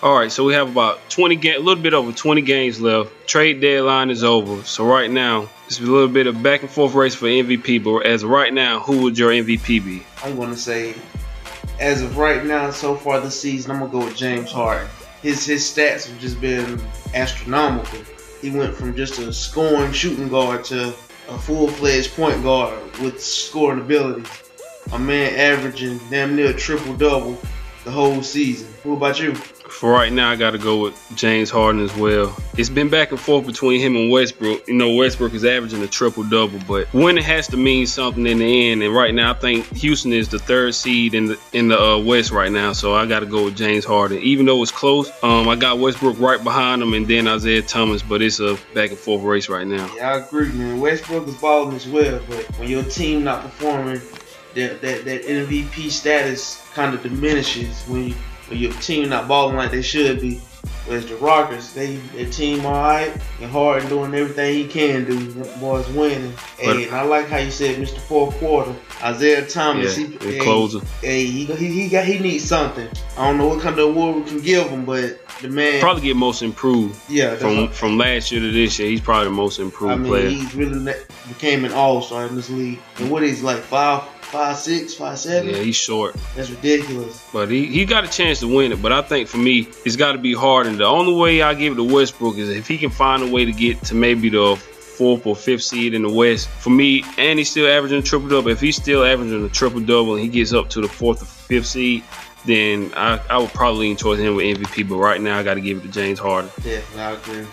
All right, so we have about 20 ga- a little bit over 20 games left. Trade deadline is over. So right now, it's a little bit of back and forth race for MVP. But as of right now, who would your MVP be? I'm going to say, as of right now, so far this season, I'm going to go with James Harden. His his stats have just been astronomical. He went from just a scoring shooting guard to a full-fledged point guard with scoring ability. A man averaging damn near a triple double the whole season. Who about you? For right now, I got to go with James Harden as well. It's been back and forth between him and Westbrook. You know, Westbrook is averaging a triple double, but winning has to mean something in the end. And right now, I think Houston is the third seed in the in the uh, West right now, so I got to go with James Harden. Even though it's close, um, I got Westbrook right behind him, and then Isaiah Thomas, but it's a back and forth race right now. Yeah, I agree, man. Westbrook is balling as well, but when your team not performing, that that, that MVP status kind of diminishes when you when your team not balling like they should be. Whereas the Rockets, they their team alright and Harden doing everything he can do. The boys winning. Hey, and I like how you said Mr. Fourth Quarter. Isaiah Thomas, Yeah, he, hey, closer. Hey, he, he he got he needs something. I don't know what kind of award we can give him, but the man Probably get most improved yeah from what- from last year to this year. He's probably the most improved I mean, player. he's really became an all star in this league. And what is like five, five, six, five, seven? Yeah, he's short. That's ridiculous. But he, he got a chance to win it. But I think for me, it's got to be Harden. The only way I give it to Westbrook is if he can find a way to get to maybe the fourth or fifth seed in the West. For me, and he's still averaging a triple double. If he's still averaging a triple double and he gets up to the fourth or fifth seed, then I, I would probably lean towards him with MVP. But right now, I got to give it to James Harden. Definitely, I agree.